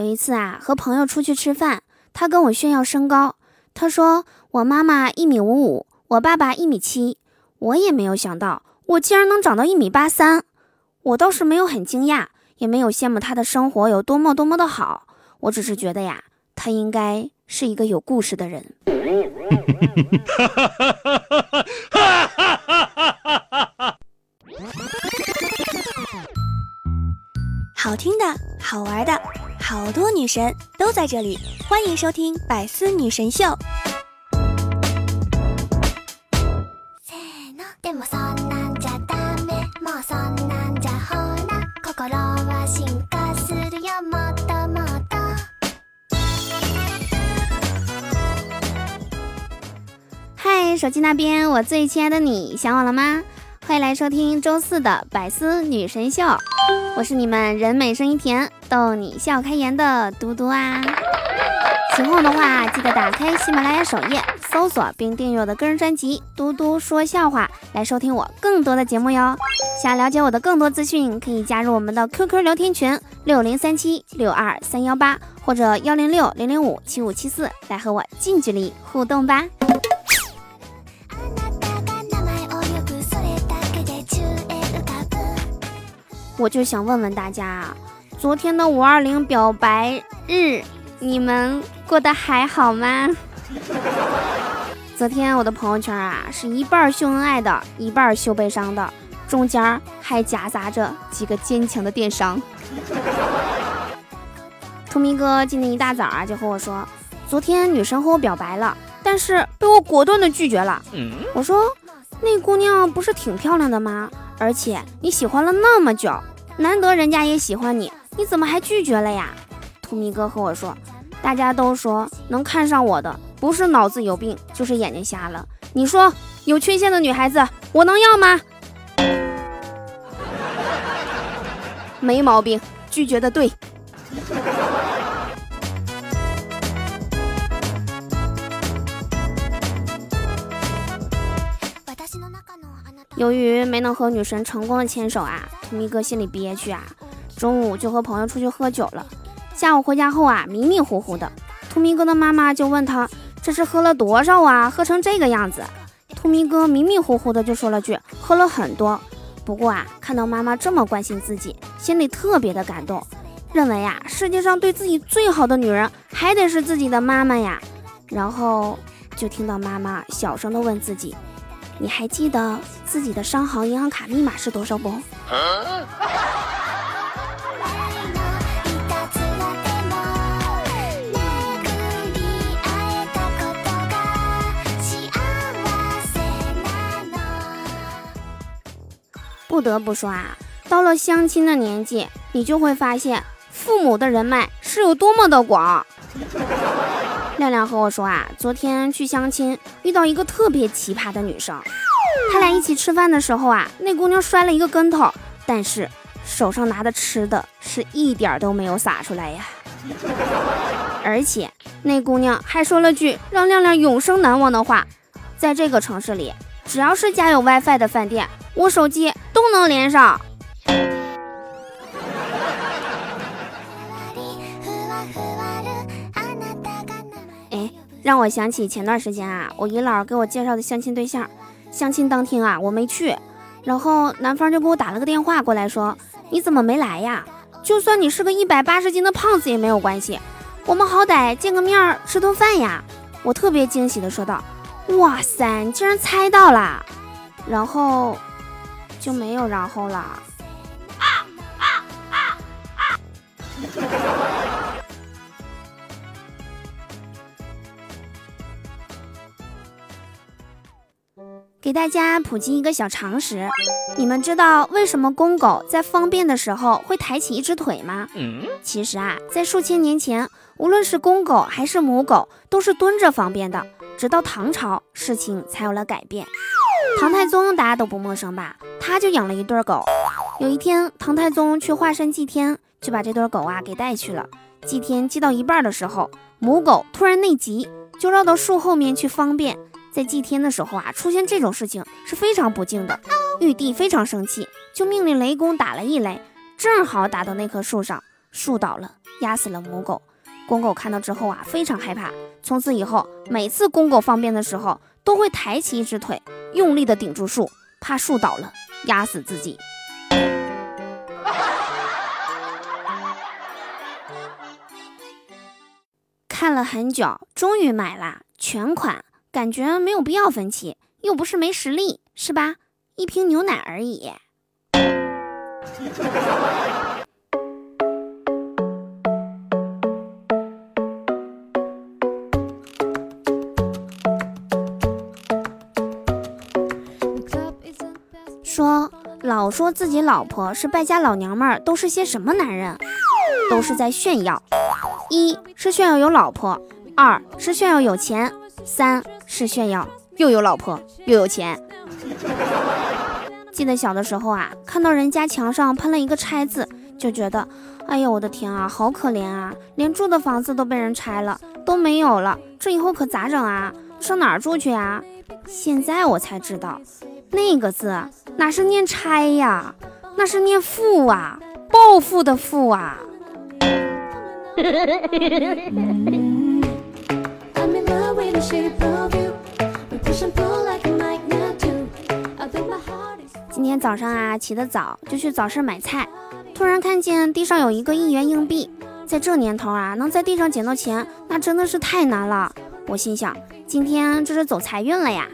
有一次啊，和朋友出去吃饭，他跟我炫耀身高，他说我妈妈一米五五，我爸爸一米七，我也没有想到我竟然能长到一米八三，我倒是没有很惊讶，也没有羡慕他的生活有多么多么的好，我只是觉得呀，他应该是一个有故事的人。好听的，好玩的，好多女神都在这里，欢迎收听《百思女神秀》。嗨，手机那边，我最亲爱的你，想我了吗？欢迎来收听周四的《百思女神秀》，我是你们人美声音甜、逗你笑开颜的嘟嘟啊！喜欢我的话，记得打开喜马拉雅首页，搜索并订阅我的个人专辑《嘟嘟说笑话》，来收听我更多的节目哟。想了解我的更多资讯，可以加入我们的 QQ 聊天群六零三七六二三幺八或者幺零六零零五七五七四，来和我近距离互动吧。我就想问问大家啊，昨天的五二零表白日，你们过得还好吗？昨天我的朋友圈啊，是一半秀恩爱的，一半秀悲伤的，中间还夹杂着几个坚强的电商。图明哥今天一大早啊，就和我说，昨天女神和我表白了，但是被我果断的拒绝了。我说，那姑娘不是挺漂亮的吗？而且你喜欢了那么久。难得人家也喜欢你，你怎么还拒绝了呀？图米哥和我说，大家都说能看上我的不是脑子有病，就是眼睛瞎了。你说有缺陷的女孩子，我能要吗？没毛病，拒绝的对。由于没能和女神成功的牵手啊，图米哥心里憋屈啊，中午就和朋友出去喝酒了。下午回家后啊，迷迷糊糊的，图米哥的妈妈就问他这是喝了多少啊，喝成这个样子。图米哥迷迷糊糊的就说了句喝了很多。不过啊，看到妈妈这么关心自己，心里特别的感动，认为呀，世界上对自己最好的女人还得是自己的妈妈呀。然后就听到妈妈小声的问自己。你还记得自己的商行银行卡密码是多少不？不得不说啊，到了相亲的年纪，你就会发现父母的人脉是有多么的广。亮亮和我说啊，昨天去相亲遇到一个特别奇葩的女生，他俩一起吃饭的时候啊，那姑娘摔了一个跟头，但是手上拿的吃的是一点都没有洒出来呀。而且那姑娘还说了句让亮亮永生难忘的话，在这个城市里，只要是家有 WiFi 的饭店，我手机都能连上。让我想起前段时间啊，我姨姥给我介绍的相亲对象。相亲当天啊，我没去，然后男方就给我打了个电话过来，说你怎么没来呀？就算你是个一百八十斤的胖子也没有关系，我们好歹见个面吃顿饭呀。我特别惊喜的说道：“哇塞，你竟然猜到了！”然后就没有然后了。给大家普及一个小常识，你们知道为什么公狗在方便的时候会抬起一只腿吗？其实啊，在数千年前，无论是公狗还是母狗，都是蹲着方便的。直到唐朝，事情才有了改变。唐太宗大家都不陌生吧？他就养了一对狗。有一天，唐太宗去华山祭天，就把这对狗啊给带去了。祭天祭到一半的时候，母狗突然内急，就绕到树后面去方便。在祭天的时候啊，出现这种事情是非常不敬的。玉帝非常生气，就命令雷公打了一雷，正好打到那棵树上。树倒了，压死了母狗。公狗看到之后啊，非常害怕。从此以后，每次公狗放便的时候，都会抬起一只腿，用力的顶住树，怕树倒了压死自己。看了很久，终于买了全款，感觉没有必要分期，又不是没实力，是吧？一瓶牛奶而已。说老说自己老婆是败家老娘们儿，都是些什么男人？都是在炫耀。一是炫耀有老婆，二是炫耀有钱，三是炫耀又有老婆又有钱。记得小的时候啊，看到人家墙上喷了一个拆字，就觉得，哎呀，我的天啊，好可怜啊，连住的房子都被人拆了，都没有了，这以后可咋整啊？上哪儿住去呀？现在我才知道，那个字哪是念拆呀，那是念富啊，暴富的富啊。天早上啊，起得早，就去早市买菜，突然看见地上有一个一元硬币。在这年头啊，能在地上捡到钱，那真的是太难了。我心想，今天这是走财运了呀！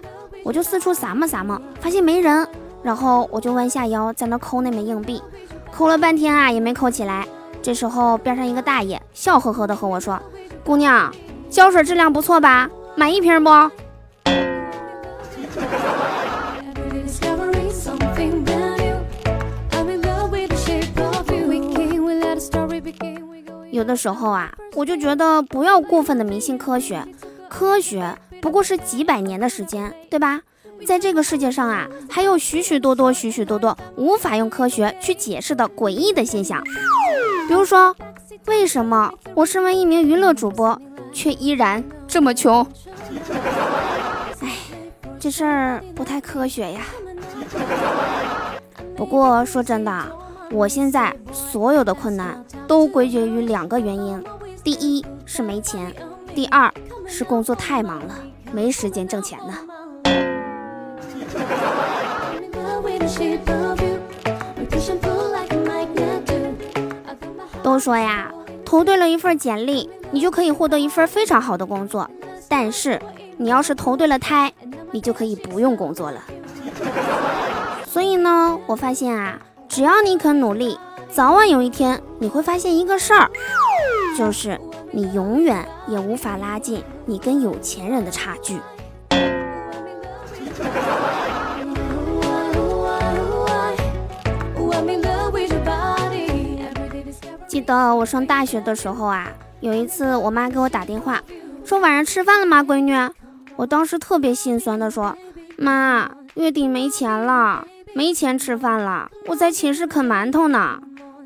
我就四处撒么撒么，发现没人，然后我就弯下腰在那抠那枚硬币，抠了半天啊，也没抠起来。这时候，边上一个大爷笑呵呵的和我说：“姑娘，胶水质量不错吧？买一瓶不？”的时候啊，我就觉得不要过分的迷信科学，科学不过是几百年的时间，对吧？在这个世界上啊，还有许许多多、许许多多无法用科学去解释的诡异的现象。比如说，为什么我身为一名娱乐主播，却依然这么穷？哎，这事儿不太科学呀。不过说真的，我现在所有的困难都归结于两个原因：第一是没钱，第二是工作太忙了，没时间挣钱呢。都说呀，投对了一份简历，你就可以获得一份非常好的工作。但是你要是投对了胎，你就可以不用工作了。所以呢，我发现啊，只要你肯努力，早晚有一天你会发现一个事儿，就是你永远也无法拉近你跟有钱人的差距。记得我上大学的时候啊，有一次我妈给我打电话，说晚上吃饭了吗，闺女？我当时特别心酸的说，妈，月底没钱了，没钱吃饭了，我在寝室啃馒头呢。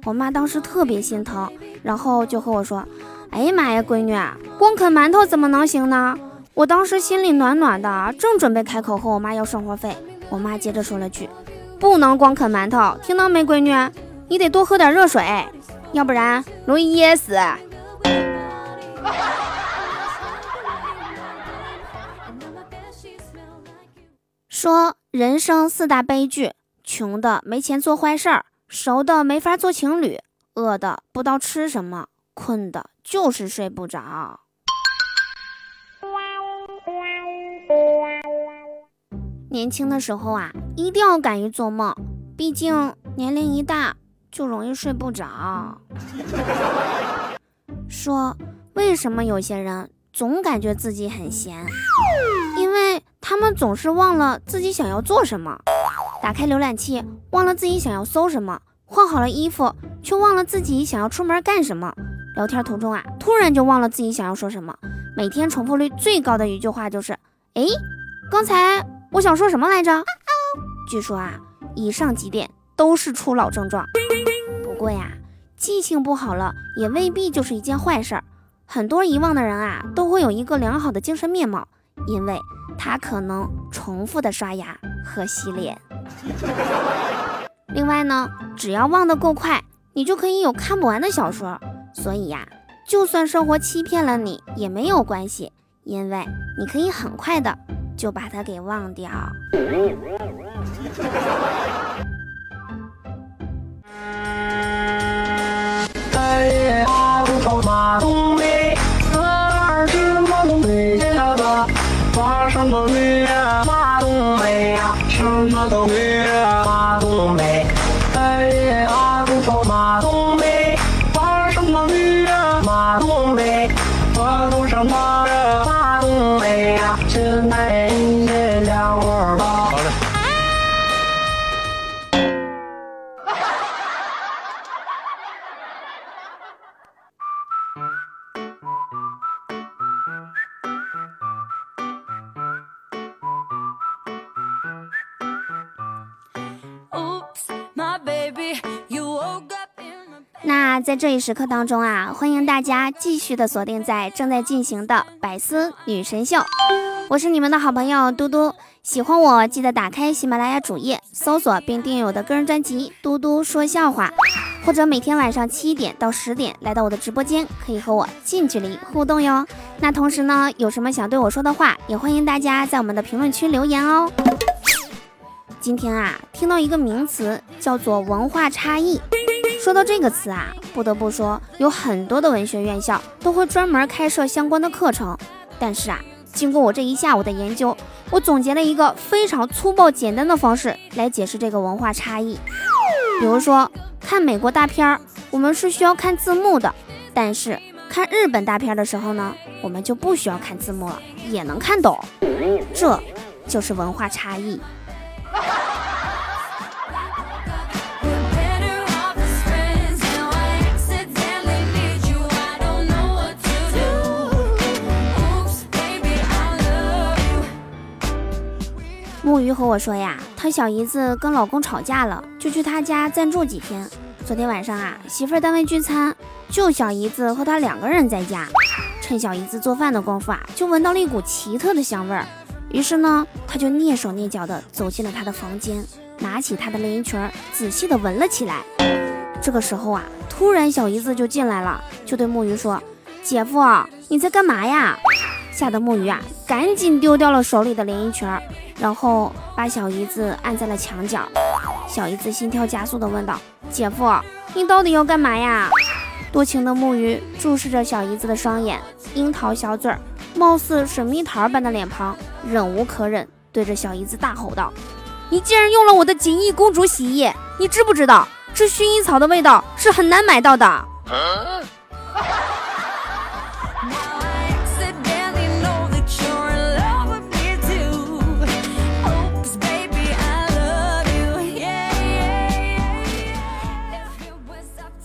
我妈当时特别心疼，然后就和我说，哎呀妈呀，闺女，光啃馒头怎么能行呢？我当时心里暖暖的，正准备开口和我妈要生活费，我妈接着说了句，不能光啃馒头，听到没，闺女？你得多喝点热水。要不然容易噎死。说人生四大悲剧：穷的没钱做坏事儿，熟的没法做情侣，饿的不知道吃什么，困的就是睡不着。年轻的时候啊，一定要敢于做梦，毕竟年龄一大。就容易睡不着。说为什么有些人总感觉自己很闲？因为他们总是忘了自己想要做什么。打开浏览器，忘了自己想要搜什么；换好了衣服，却忘了自己想要出门干什么。聊天途中啊，突然就忘了自己想要说什么。每天重复率最高的一句话就是：“哎，刚才我想说什么来着？”据说啊，以上几点都是初老症状。不过呀，记性不好了也未必就是一件坏事儿。很多遗忘的人啊，都会有一个良好的精神面貌，因为他可能重复的刷牙和洗脸。另外呢，只要忘得够快，你就可以有看不完的小说，所以呀，就算生活欺骗了你也没有关系，因为你可以很快的就把它给忘掉。那在这一时刻当中啊，欢迎大家继续的锁定在正在进行的百思女神秀，我是你们的好朋友嘟嘟。喜欢我记得打开喜马拉雅主页，搜索并订阅我的个人专辑《嘟嘟说笑话》，或者每天晚上七点到十点来到我的直播间，可以和我近距离互动哟。那同时呢，有什么想对我说的话，也欢迎大家在我们的评论区留言哦。今天啊，听到一个名词叫做文化差异。说到这个词啊，不得不说，有很多的文学院校都会专门开设相关的课程。但是啊，经过我这一下午的研究，我总结了一个非常粗暴简单的方式来解释这个文化差异。比如说，看美国大片儿，我们是需要看字幕的；但是看日本大片的时候呢，我们就不需要看字幕了，也能看懂。这就是文化差异。木鱼和我说呀，她小姨子跟老公吵架了，就去他家暂住几天。昨天晚上啊，媳妇儿单位聚餐，就小姨子和她两个人在家。趁小姨子做饭的功夫啊，就闻到了一股奇特的香味儿。于是呢，他就蹑手蹑脚的走进了她的房间，拿起她的连衣裙，仔细的闻了起来。这个时候啊，突然小姨子就进来了，就对木鱼说：“姐夫，你在干嘛呀？”吓得木鱼啊，赶紧丢掉了手里的连衣裙。然后把小姨子按在了墙角，小姨子心跳加速地问道：“姐夫，你到底要干嘛呀？”多情的木鱼注视着小姨子的双眼，樱桃小嘴儿，貌似水蜜桃般的脸庞，忍无可忍，对着小姨子大吼道：“你竟然用了我的锦衣公主洗衣液，你知不知道这薰衣草的味道是很难买到的？”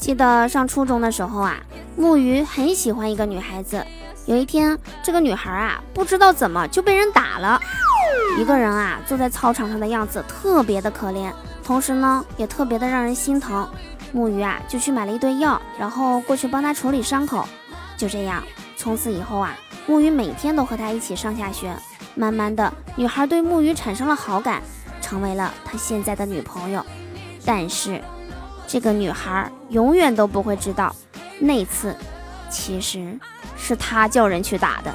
记得上初中的时候啊，木鱼很喜欢一个女孩子。有一天，这个女孩啊，不知道怎么就被人打了。一个人啊，坐在操场上的样子特别的可怜，同时呢，也特别的让人心疼。木鱼啊，就去买了一堆药，然后过去帮她处理伤口。就这样，从此以后啊，木鱼每天都和她一起上下学。慢慢的，女孩对木鱼产生了好感，成为了她现在的女朋友。但是。这个女孩永远都不会知道，那次其实是他叫人去打的。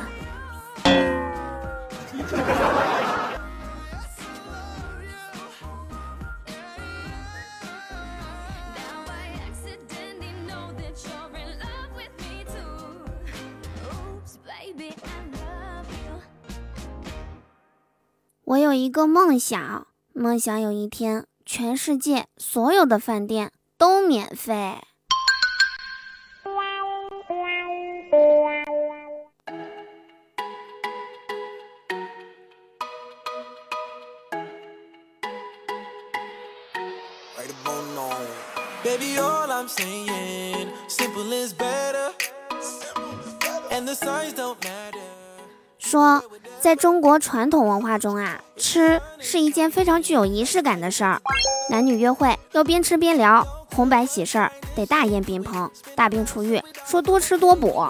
我有一个梦想，梦想有一天，全世界所有的饭店。都免费。说，在中国传统文化中啊，吃是一件非常具有仪式感的事儿。男女约会要边吃边聊。红白喜事儿得大宴宾朋，大病初愈说多吃多补。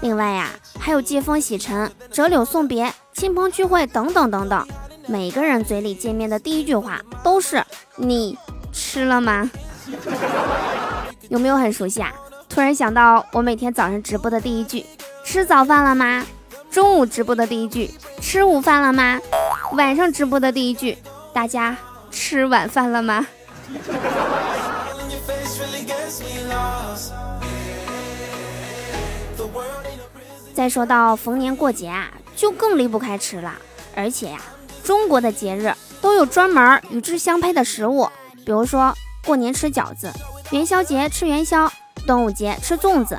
另外呀，还有接风洗尘、折柳送别、亲朋聚会等等等等。每个人嘴里见面的第一句话都是“你吃了吗？” 有没有很熟悉啊？突然想到我每天早上直播的第一句：“吃早饭了吗？”中午直播的第一句：“吃午饭了吗？”晚上直播的第一句：“大家吃晚饭了吗？” 再说到逢年过节啊，就更离不开吃了。而且呀，中国的节日都有专门与之相配的食物，比如说过年吃饺子，元宵节吃元宵，端午节吃粽子。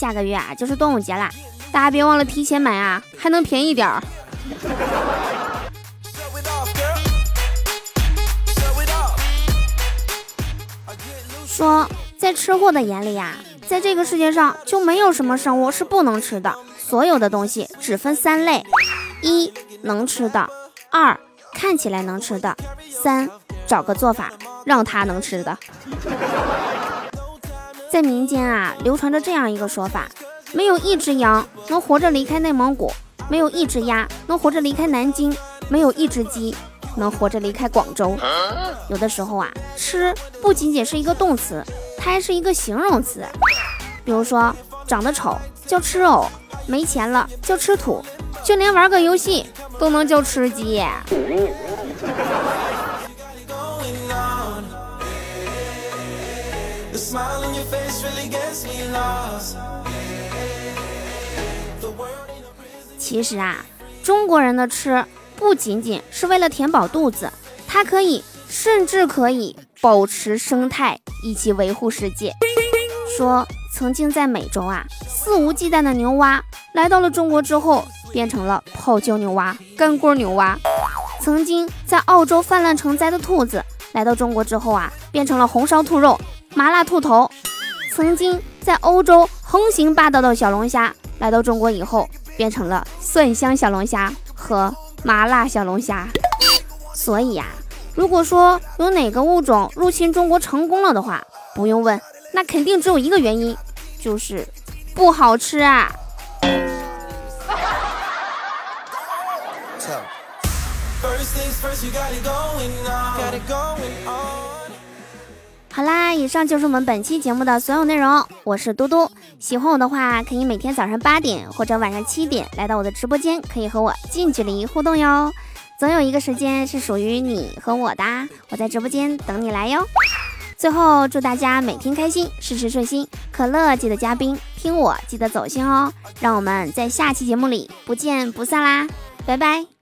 下个月啊就是端午节啦，大家别忘了提前买啊，还能便宜点儿。说在吃货的眼里呀，在这个世界上就没有什么生物是不能吃的。所有的东西只分三类：一能吃的，二看起来能吃的，三找个做法让它能吃的。在民间啊，流传着这样一个说法：没有一只羊能活着离开内蒙古，没有一只鸭能活着离开南京，没有一只鸡能活着离开广州。有的时候啊，吃不仅仅是一个动词，它还是一个形容词。比如说，长得丑叫吃藕。没钱了就吃土，就连玩个游戏都能叫吃鸡。其实啊，中国人的吃不仅仅是为了填饱肚子，它可以，甚至可以保持生态，以及维护世界。说曾经在美洲啊，肆无忌惮的牛蛙来到了中国之后，变成了泡椒牛蛙、干锅牛蛙；曾经在澳洲泛滥成灾的兔子来到中国之后啊，变成了红烧兔肉、麻辣兔头；曾经在欧洲横行霸道的小龙虾来到中国以后，变成了蒜香小龙虾和麻辣小龙虾。所以呀，如果说有哪个物种入侵中国成功了的话，不用问。那肯定只有一个原因，就是不好吃啊！好啦，以上就是我们本期节目的所有内容。我是嘟嘟，喜欢我的话，可以每天早上八点或者晚上七点来到我的直播间，可以和我近距离互动哟。总有一个时间是属于你和我的，我在直播间等你来哟。最后祝大家每天开心，事事顺心。可乐记得加冰，听我记得走心哦。让我们在下期节目里不见不散啦，拜拜。